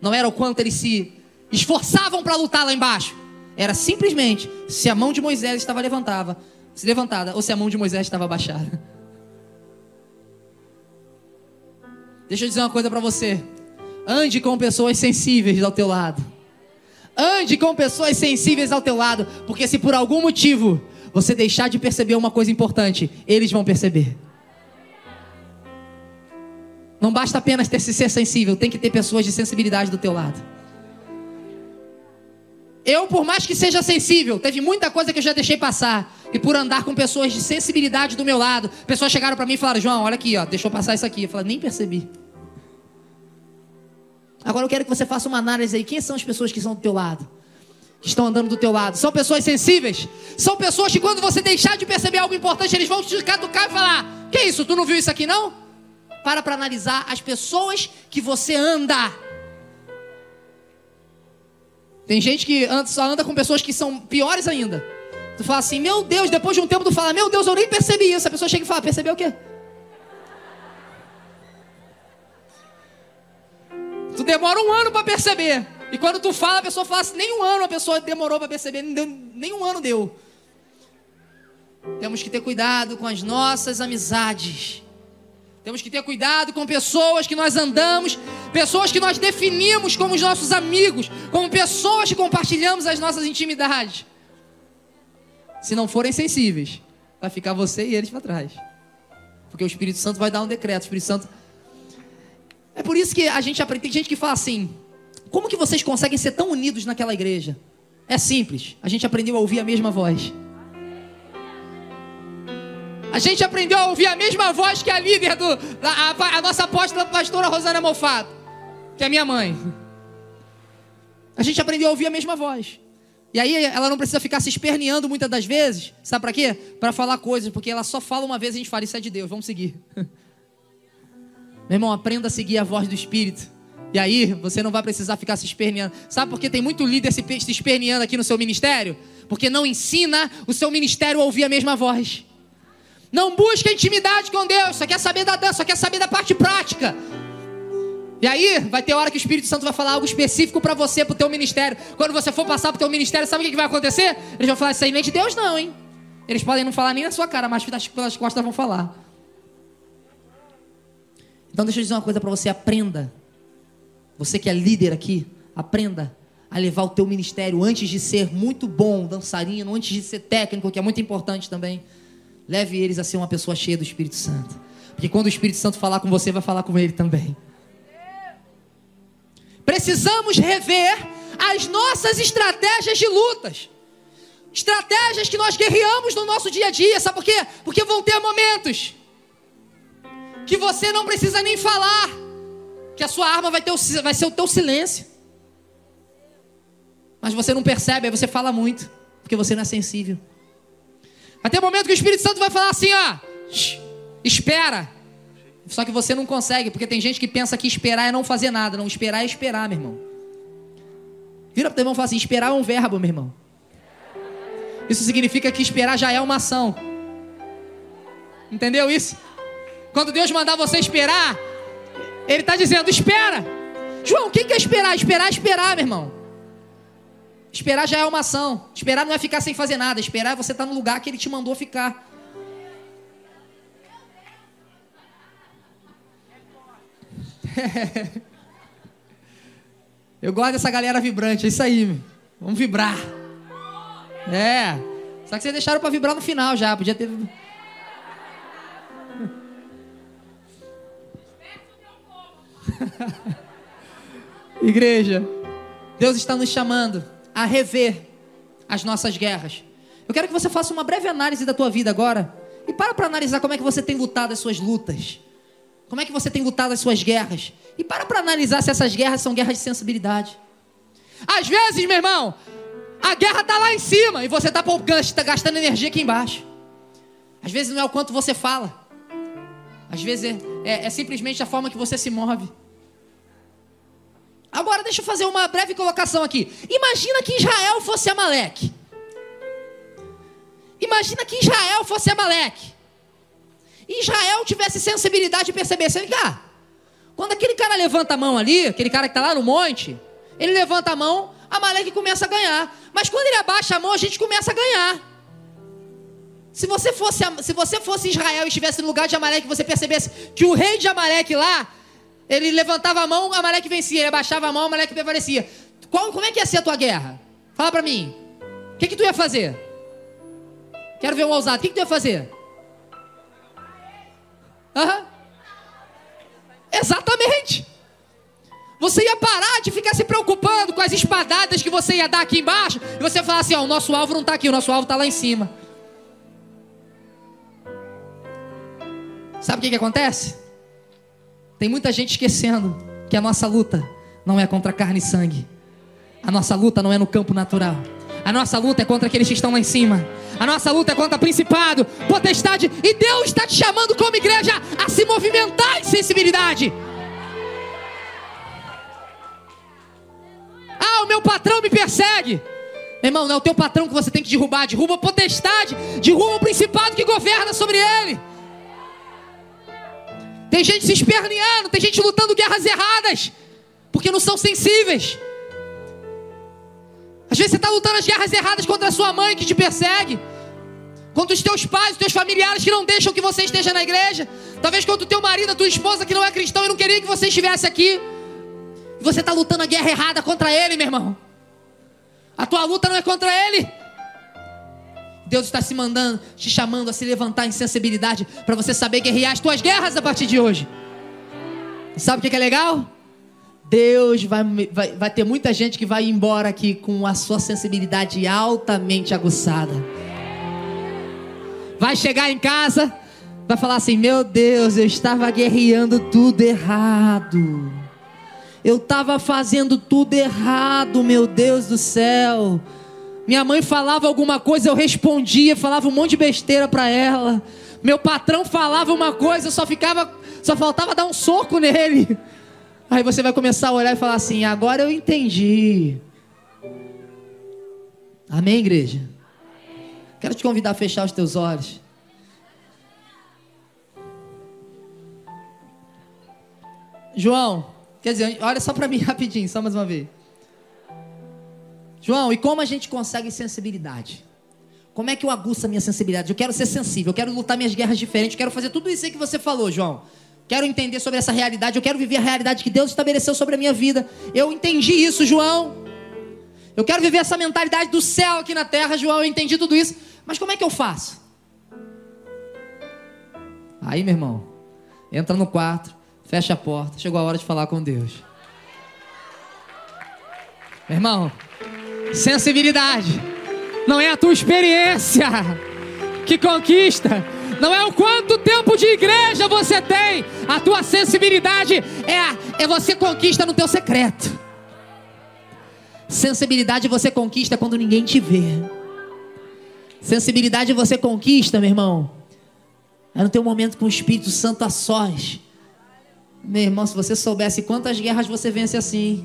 Não era o quanto eles se esforçavam para lutar lá embaixo. era simplesmente se a mão de Moisés estava levantada, se levantada ou se a mão de Moisés estava abaixada. Deixa eu dizer uma coisa para você. Ande com pessoas sensíveis ao teu lado. Ande com pessoas sensíveis ao teu lado, porque se por algum motivo você deixar de perceber uma coisa importante, eles vão perceber. Não basta apenas ter se ser sensível, tem que ter pessoas de sensibilidade do teu lado. Eu, por mais que seja sensível, teve muita coisa que eu já deixei passar. E por andar com pessoas de sensibilidade do meu lado, pessoas chegaram para mim e falaram: João, olha aqui, ó, deixou passar isso aqui. Eu falei: nem percebi. Agora eu quero que você faça uma análise aí. Quem são as pessoas que são do teu lado? Que estão andando do teu lado? São pessoas sensíveis? São pessoas que quando você deixar de perceber algo importante, eles vão te catucar e falar: Que isso? Tu não viu isso aqui não? Para para analisar as pessoas que você anda. Tem gente que só anda com pessoas que são piores ainda. Tu fala assim, meu Deus, depois de um tempo tu fala, meu Deus, eu nem percebi isso. A pessoa chega e fala, percebeu o quê? Tu demora um ano para perceber. E quando tu fala, a pessoa fala assim, nem um ano a pessoa demorou para perceber, nem um ano deu. Temos que ter cuidado com as nossas amizades. Temos que ter cuidado com pessoas que nós andamos, pessoas que nós definimos como os nossos amigos, como pessoas que compartilhamos as nossas intimidades. Se não forem sensíveis, vai ficar você e eles para trás. Porque o Espírito Santo vai dar um decreto. O Espírito Santo. É por isso que a gente aprende. Tem gente que fala assim: como que vocês conseguem ser tão unidos naquela igreja? É simples. A gente aprendeu a ouvir a mesma voz. A gente aprendeu a ouvir a mesma voz que a líder do. A, a, a nossa apóstola pastora Rosana Mofato, que é minha mãe. A gente aprendeu a ouvir a mesma voz. E aí ela não precisa ficar se esperneando muitas das vezes. Sabe para quê? Para falar coisas, porque ela só fala uma vez e a gente fala, isso é de Deus, vamos seguir. Meu irmão, aprenda a seguir a voz do Espírito. E aí você não vai precisar ficar se esperneando. Sabe por que tem muito líder se, se esperneando aqui no seu ministério? Porque não ensina o seu ministério a ouvir a mesma voz. Não busca intimidade com Deus, só quer saber da dança, só quer saber da parte prática. E aí, vai ter hora que o Espírito Santo vai falar algo específico para você, para o teu ministério. Quando você for passar para o teu ministério, sabe o que, vai acontecer? Eles vão falar, isso aí nem de Deus não, hein? Eles podem não falar nem na sua cara, mas pelas costas vão falar. Então deixa eu dizer uma coisa para você, aprenda. Você que é líder aqui, aprenda a levar o teu ministério antes de ser muito bom dançarino, antes de ser técnico, que é muito importante também. Leve eles a ser uma pessoa cheia do Espírito Santo. Porque quando o Espírito Santo falar com você, vai falar com ele também. Precisamos rever as nossas estratégias de lutas. Estratégias que nós guerreamos no nosso dia a dia. Sabe por quê? Porque vão ter momentos que você não precisa nem falar. Que a sua arma vai, ter o, vai ser o teu silêncio. Mas você não percebe, aí você fala muito. Porque você não é sensível. Até o momento que o Espírito Santo vai falar assim, ó, espera. Só que você não consegue, porque tem gente que pensa que esperar é não fazer nada. Não, esperar é esperar, meu irmão. Vira para o teu irmão e fala assim: esperar é um verbo, meu irmão. Isso significa que esperar já é uma ação. Entendeu isso? Quando Deus mandar você esperar, Ele está dizendo: espera. João, o que é esperar? Esperar é esperar, meu irmão. Esperar já é uma ação. Esperar não é ficar sem fazer nada. Esperar é você estar no lugar que ele te mandou ficar. Eu gosto dessa galera vibrante, é isso aí. Vamos vibrar. É. Só que vocês deixaram para vibrar no final já. Podia ter. Igreja, Deus está nos chamando a rever as nossas guerras. Eu quero que você faça uma breve análise da tua vida agora e para para analisar como é que você tem lutado as suas lutas. Como é que você tem lutado as suas guerras? E para para analisar se essas guerras são guerras de sensibilidade. Às vezes, meu irmão, a guerra está lá em cima e você está gastando energia aqui embaixo. Às vezes não é o quanto você fala. Às vezes é, é, é simplesmente a forma que você se move. Agora deixa eu fazer uma breve colocação aqui. Imagina que Israel fosse Amaleque. Imagina que Israel fosse Amaleque. Israel tivesse sensibilidade de perceber, vem cá. Quando aquele cara levanta a mão ali, aquele cara que está lá no monte, ele levanta a mão, Amaleque começa a ganhar. Mas quando ele abaixa a mão, a gente começa a ganhar. Se você fosse, se você fosse Israel e estivesse no lugar de Amaleque, você percebesse que o rei de Amaleque lá, ele levantava a mão, Amaleque vencia. Ele abaixava a mão, Amaleque prevalecia. Qual, como é que ia ser a tua guerra? Fala para mim. O que, que tu ia fazer? Quero ver um ousado. O que, que tu ia fazer? Exatamente. Você ia parar de ficar se preocupando com as espadadas que você ia dar aqui embaixo e você ia falar assim: ó, o nosso alvo não está aqui, o nosso alvo está lá em cima. Sabe o que, que acontece? Tem muita gente esquecendo que a nossa luta não é contra carne e sangue, a nossa luta não é no campo natural. A nossa luta é contra aqueles que estão lá em cima. A nossa luta é contra principado, potestade. E Deus está te chamando como igreja a se movimentar em sensibilidade. Ah, o meu patrão me persegue. Irmão, não é o teu patrão que você tem que derrubar. Derruba a potestade, derruba o principado que governa sobre ele. Tem gente se esperneando, tem gente lutando guerras erradas, porque não são sensíveis. Às vezes você está lutando as guerras erradas contra a sua mãe que te persegue, contra os teus pais, os teus familiares que não deixam que você esteja na igreja, talvez contra o teu marido, a tua esposa que não é cristão e não queria que você estivesse aqui. E você está lutando a guerra errada contra ele, meu irmão. A tua luta não é contra ele. Deus está se mandando, te chamando a se levantar em sensibilidade para você saber guerrear as tuas guerras a partir de hoje. sabe o que é legal? Deus vai, vai, vai ter muita gente que vai embora aqui com a sua sensibilidade altamente aguçada. Vai chegar em casa, vai falar assim: Meu Deus, eu estava guerreando tudo errado. Eu estava fazendo tudo errado, meu Deus do céu. Minha mãe falava alguma coisa, eu respondia, falava um monte de besteira para ela. Meu patrão falava uma coisa, eu só ficava, só faltava dar um soco nele. Aí você vai começar a olhar e falar assim: agora eu entendi. Amém, igreja? Quero te convidar a fechar os teus olhos. João, quer dizer, olha só para mim rapidinho, só mais uma vez. João, e como a gente consegue sensibilidade? Como é que eu aguço a minha sensibilidade? Eu quero ser sensível, eu quero lutar minhas guerras diferentes, eu quero fazer tudo isso aí que você falou, João. Quero entender sobre essa realidade, eu quero viver a realidade que Deus estabeleceu sobre a minha vida. Eu entendi isso, João. Eu quero viver essa mentalidade do céu aqui na terra, João. Eu entendi tudo isso. Mas como é que eu faço? Aí, meu irmão, entra no quarto, fecha a porta. Chegou a hora de falar com Deus. Meu irmão, sensibilidade não é a tua experiência que conquista, não é o quanto tempo de igreja você tem, a tua sensibilidade é, é você conquista no teu secreto. Sensibilidade você conquista quando ninguém te vê. Sensibilidade você conquista, meu irmão. É no teu momento com o Espírito Santo a sós. Meu irmão, se você soubesse quantas guerras você vence assim.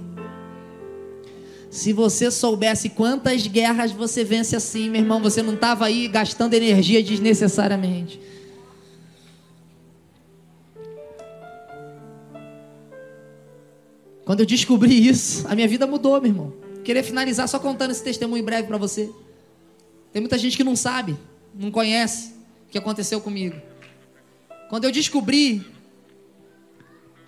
Se você soubesse quantas guerras você vence assim, meu irmão, você não estava aí gastando energia desnecessariamente. Quando eu descobri isso, a minha vida mudou, meu irmão. Queria finalizar só contando esse testemunho breve para você. Tem muita gente que não sabe, não conhece o que aconteceu comigo. Quando eu descobri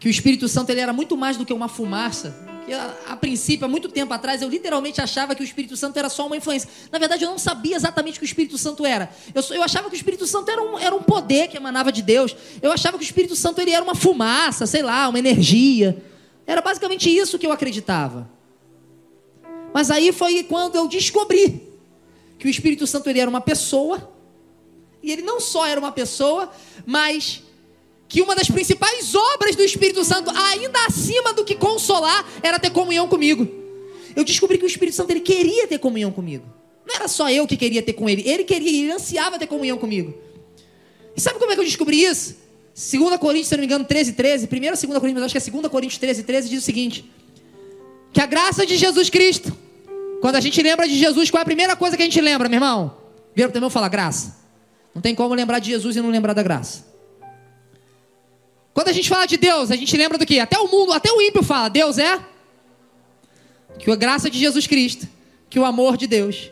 que o Espírito Santo ele era muito mais do que uma fumaça, que a, a, princípio, há muito tempo atrás, eu literalmente achava que o Espírito Santo era só uma influência. Na verdade, eu não sabia exatamente o que o Espírito Santo era. Eu, eu achava que o Espírito Santo era um, era um poder que emanava de Deus. Eu achava que o Espírito Santo ele era uma fumaça, sei lá, uma energia. Era basicamente isso que eu acreditava. Mas aí foi quando eu descobri que o Espírito Santo ele era uma pessoa, e ele não só era uma pessoa, mas que uma das principais obras do Espírito Santo, ainda acima do que consolar, era ter comunhão comigo. Eu descobri que o Espírito Santo ele queria ter comunhão comigo. Não era só eu que queria ter com ele, ele queria, ele ansiava ter comunhão comigo. E sabe como é que eu descobri isso? 2 Coríntios, se não me engano, 13, 13. Primeiro 2 Coríntios, mas acho que é 2 Coríntios 13, 13, diz o seguinte: Que a graça de Jesus Cristo quando a gente lembra de Jesus, qual é a primeira coisa que a gente lembra, meu irmão? Vira para o falar graça. Não tem como lembrar de Jesus e não lembrar da graça. Quando a gente fala de Deus, a gente lembra do que? Até o mundo, até o ímpio fala, Deus é que a graça de Jesus Cristo, que o amor de Deus.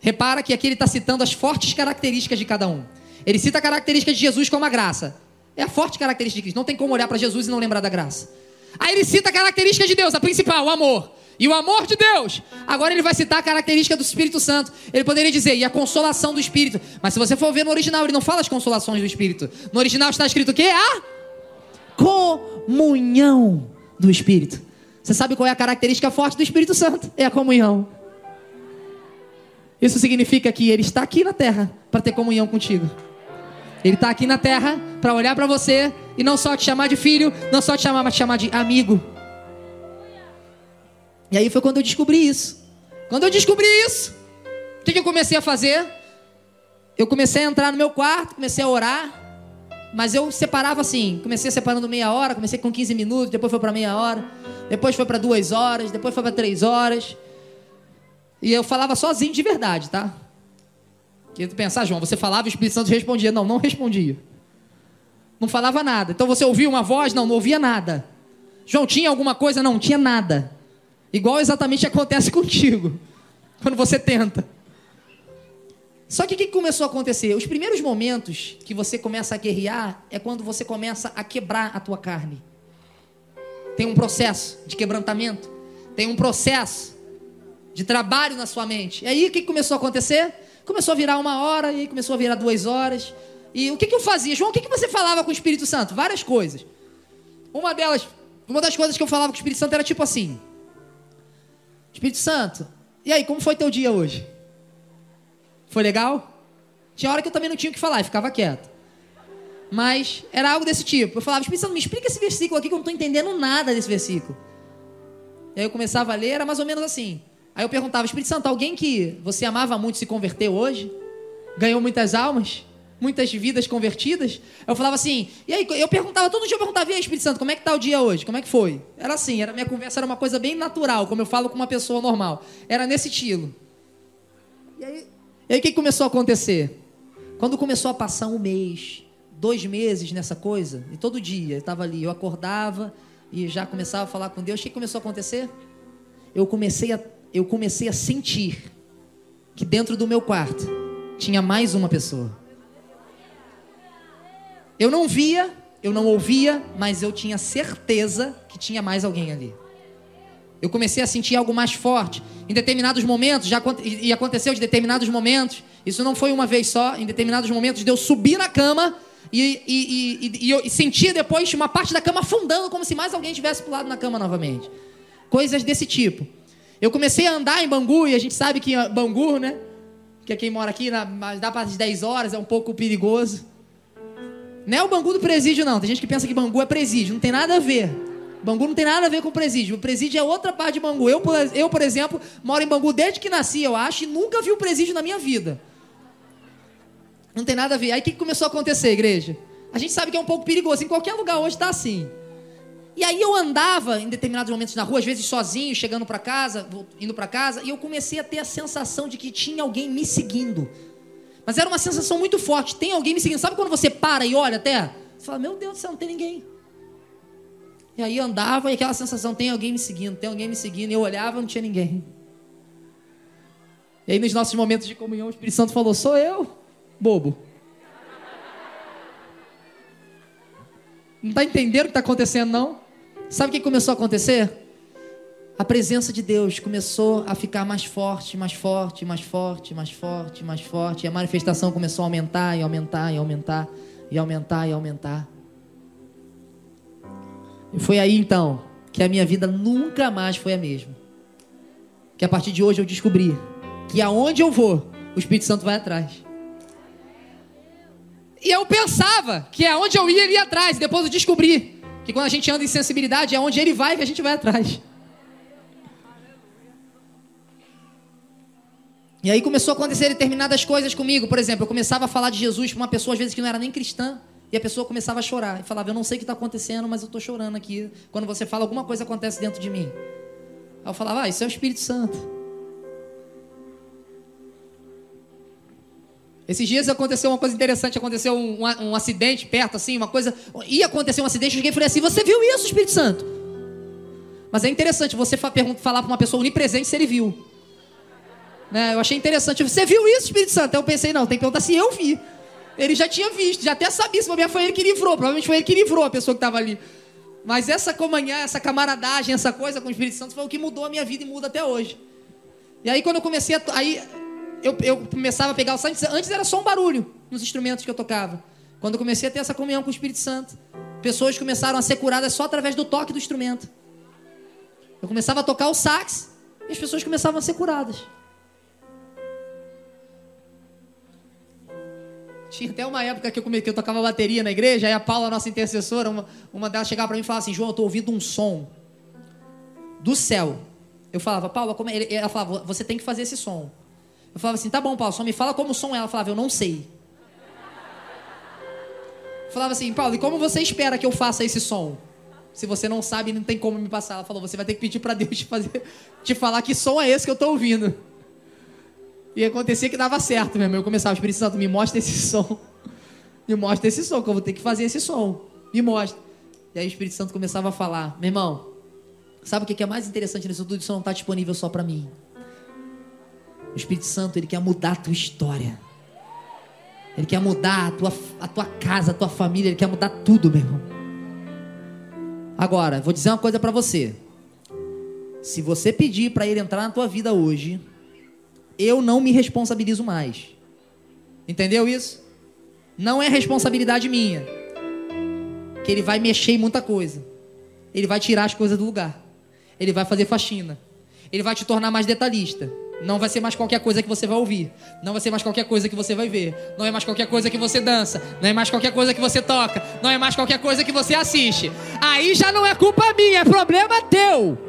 Repara que aqui ele está citando as fortes características de cada um. Ele cita a característica de Jesus como a graça. É a forte característica de Cristo. Não tem como olhar para Jesus e não lembrar da graça. Aí ele cita a característica de Deus, a principal, o amor. E o amor de Deus. Agora ele vai citar a característica do Espírito Santo. Ele poderia dizer, e a consolação do Espírito. Mas se você for ver no original, ele não fala as consolações do Espírito. No original está escrito o quê? A comunhão do Espírito. Você sabe qual é a característica forte do Espírito Santo? É a comunhão. Isso significa que ele está aqui na terra para ter comunhão contigo. Ele está aqui na terra para olhar para você e não só te chamar de filho, não só te chamar, mas te chamar de amigo. E aí foi quando eu descobri isso. Quando eu descobri isso, o que, que eu comecei a fazer? Eu comecei a entrar no meu quarto, comecei a orar, mas eu separava assim. Comecei separando meia hora, comecei com 15 minutos, depois foi para meia hora, depois foi para duas horas, depois foi para três horas. E eu falava sozinho de verdade, tá? Que tu pensar, João, você falava e o Espírito Santo respondia. Não, não respondia. Não falava nada. Então você ouvia uma voz? Não, não ouvia nada. João, tinha alguma coisa? Não, tinha nada. Igual exatamente acontece contigo, quando você tenta. Só que o que começou a acontecer? Os primeiros momentos que você começa a guerrear é quando você começa a quebrar a tua carne. Tem um processo de quebrantamento, tem um processo de trabalho na sua mente. E aí o que começou a acontecer? Começou a virar uma hora, e aí começou a virar duas horas. E o que, que eu fazia? João, o que, que você falava com o Espírito Santo? Várias coisas. Uma delas, uma das coisas que eu falava com o Espírito Santo era tipo assim: Espírito Santo, e aí, como foi teu dia hoje? Foi legal? Tinha hora que eu também não tinha o que falar, ficava quieto. Mas era algo desse tipo. Eu falava, Espírito Santo, me explica esse versículo aqui que eu não estou entendendo nada desse versículo. E aí eu começava a ler, era mais ou menos assim. Aí eu perguntava, Espírito Santo, alguém que você amava muito se converteu hoje? Ganhou muitas almas? Muitas vidas convertidas? Eu falava assim, e aí eu perguntava, todo dia eu perguntava, e aí Espírito Santo, como é que tá o dia hoje? Como é que foi? Era assim, era minha conversa era uma coisa bem natural, como eu falo com uma pessoa normal. Era nesse estilo. E aí, e aí o que começou a acontecer? Quando começou a passar um mês, dois meses nessa coisa, e todo dia eu estava ali, eu acordava e já começava a falar com Deus, o que começou a acontecer? Eu comecei a, eu comecei a sentir que dentro do meu quarto tinha mais uma pessoa. Eu não via, eu não ouvia, mas eu tinha certeza que tinha mais alguém ali. Eu comecei a sentir algo mais forte. Em determinados momentos, já e aconteceu de determinados momentos, isso não foi uma vez só, em determinados momentos, de eu subir na cama e, e, e, e eu depois uma parte da cama afundando, como se mais alguém tivesse pulado na cama novamente. Coisas desse tipo. Eu comecei a andar em Bangu, e a gente sabe que Bangu, né? Que é quem mora aqui, na, dá para as 10 horas, é um pouco perigoso. Não é o Bangu do presídio, não. Tem gente que pensa que Bangu é presídio. Não tem nada a ver. Bangu não tem nada a ver com presídio. O presídio é outra parte de Bangu. Eu, eu, por exemplo, moro em Bangu desde que nasci, eu acho, e nunca vi o presídio na minha vida. Não tem nada a ver. Aí o que começou a acontecer, igreja? A gente sabe que é um pouco perigoso. Em qualquer lugar hoje está assim. E aí eu andava em determinados momentos na rua, às vezes sozinho, chegando para casa, indo para casa, e eu comecei a ter a sensação de que tinha alguém me seguindo. Mas era uma sensação muito forte. Tem alguém me seguindo. Sabe quando você para e olha até? Você fala, meu Deus do céu, não tem ninguém. E aí andava e aquela sensação, tem alguém me seguindo, tem alguém me seguindo. E eu olhava não tinha ninguém. E aí nos nossos momentos de comunhão, o Espírito Santo falou, sou eu, bobo. Não está entendendo o que está acontecendo, não? Sabe o que começou a acontecer? a presença de Deus começou a ficar mais forte, mais forte, mais forte, mais forte, mais forte. E a manifestação começou a aumentar e aumentar e aumentar e aumentar e aumentar. E foi aí então que a minha vida nunca mais foi a mesma. Que a partir de hoje eu descobri que aonde eu vou, o Espírito Santo vai atrás. E eu pensava que aonde eu ia, ele ia atrás. Depois eu descobri que quando a gente anda em sensibilidade, é onde ele vai que a gente vai atrás. E aí começou a acontecer determinadas coisas comigo. Por exemplo, eu começava a falar de Jesus para uma pessoa, às vezes, que não era nem cristã. E a pessoa começava a chorar. E falava, eu não sei o que está acontecendo, mas eu estou chorando aqui. Quando você fala, alguma coisa acontece dentro de mim. Aí eu falava, ah, isso é o Espírito Santo. Esses dias aconteceu uma coisa interessante, aconteceu um, um, um, acidente perto, assim, uma coisa. Ia acontecer um acidente, eu cheguei e falei assim: Você viu isso, Espírito Santo? Mas é interessante você fa falar para uma pessoa onipresente se ele viu. Né? Eu achei interessante. Você viu isso, Espírito Santo? Eu pensei, não, tem que perguntar se eu vi. Ele já tinha visto, já até sabia se foi ele que livrou. Provavelmente foi ele que livrou a pessoa que estava ali. Mas essa comunhão, essa camaradagem, essa coisa com o Espírito Santo foi o que mudou a minha vida e muda até hoje. E aí quando eu comecei a. Aí eu, eu começava a pegar o sangue. Antes era só um barulho nos instrumentos que eu tocava. Quando eu comecei a ter essa comunhão com o Espírito Santo, pessoas começaram a ser curadas só através do toque do instrumento. Eu começava a tocar o sax e as pessoas começavam a ser curadas. Tinha até uma época que eu, que eu tocava bateria na igreja, aí a Paula, nossa intercessora, uma, uma delas chegava para mim e falava assim: João, eu estou ouvindo um som do céu. Eu falava, Paula, como é? ela falava, você tem que fazer esse som. Eu falava assim: tá bom, Paula, só me fala como o som é. Ela falava, eu não sei. Eu falava assim, Paulo, e como você espera que eu faça esse som? Se você não sabe, não tem como me passar. Ela falou, você vai ter que pedir para Deus te, fazer, te falar que som é esse que eu estou ouvindo. E acontecia que dava certo, meu irmão. Eu começava, Espírito Santo, me mostra esse som. Me mostra esse som, que eu vou ter que fazer esse som. Me mostra. E aí o Espírito Santo começava a falar, meu irmão, sabe o que é mais interessante nisso tudo? Isso não está disponível só para mim. O Espírito Santo, ele quer mudar a tua história. Ele quer mudar a tua, a tua casa, a tua família, ele quer mudar tudo, meu irmão. Agora, vou dizer uma coisa para você. Se você pedir para ele entrar na tua vida hoje, eu não me responsabilizo mais. Entendeu isso? Não é responsabilidade minha. Que ele vai mexer em muita coisa. Ele vai tirar as coisas do lugar. Ele vai fazer faxina. Ele vai te tornar mais detalhista. Não vai ser mais qualquer coisa que você vai ouvir. Não vai ser mais qualquer coisa que você vai ver. Não é mais qualquer coisa que você dança. Não é mais qualquer coisa que você toca. Não é mais qualquer coisa que você assiste. Aí já não é culpa minha, é problema teu.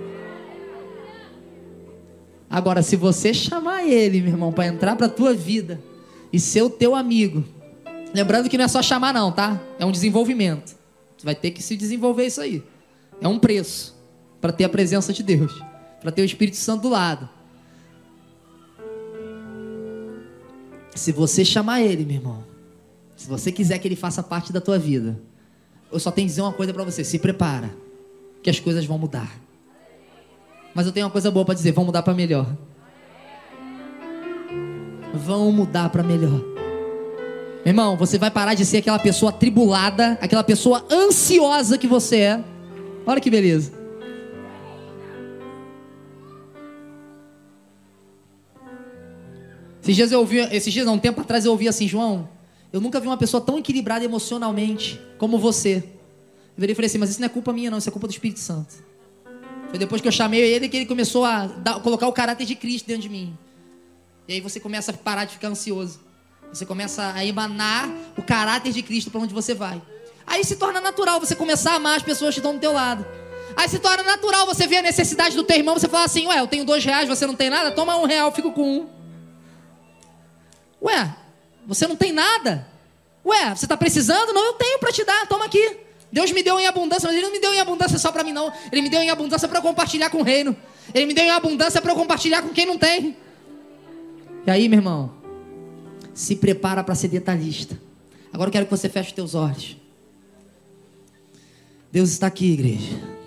Agora, se você chamar ele, meu irmão, para entrar para a tua vida e ser o teu amigo, lembrando que não é só chamar não, tá? É um desenvolvimento. Tu vai ter que se desenvolver isso aí. É um preço para ter a presença de Deus, para ter o Espírito Santo do lado. Se você chamar ele, meu irmão, se você quiser que ele faça parte da tua vida, eu só tenho que dizer uma coisa para você: se prepara, que as coisas vão mudar. Mas eu tenho uma coisa boa para dizer: vão mudar para melhor. Vão mudar para melhor. Meu irmão, você vai parar de ser aquela pessoa atribulada, aquela pessoa ansiosa que você é. Olha que beleza. Esses dias eu ouvi, esses dias, há um tempo atrás, eu ouvi assim, João, eu nunca vi uma pessoa tão equilibrada emocionalmente como você. Eu virei e falei assim, mas isso não é culpa minha, não, isso é culpa do Espírito Santo. Foi depois que eu chamei ele que ele começou a dar, colocar o caráter de Cristo dentro de mim. E aí você começa a parar de ficar ansioso. Você começa a emanar o caráter de Cristo para onde você vai. Aí se torna natural você começar a amar as pessoas que estão do teu lado. Aí se torna natural você ver a necessidade do teu irmão, você fala assim, ué, eu tenho dois reais, você não tem nada? Toma um real, fico com um. Ué, você não tem nada? Ué, você está precisando? Não, eu tenho para te dar, toma aqui. Deus me deu em abundância, mas Ele não me deu em abundância só para mim, não. Ele me deu em abundância para compartilhar com o reino. Ele me deu em abundância para compartilhar com quem não tem. E aí, meu irmão, se prepara para ser detalhista. Agora eu quero que você feche os teus olhos. Deus está aqui, igreja.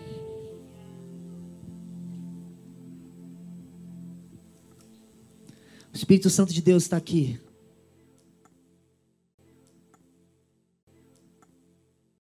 O Espírito Santo de Deus está aqui.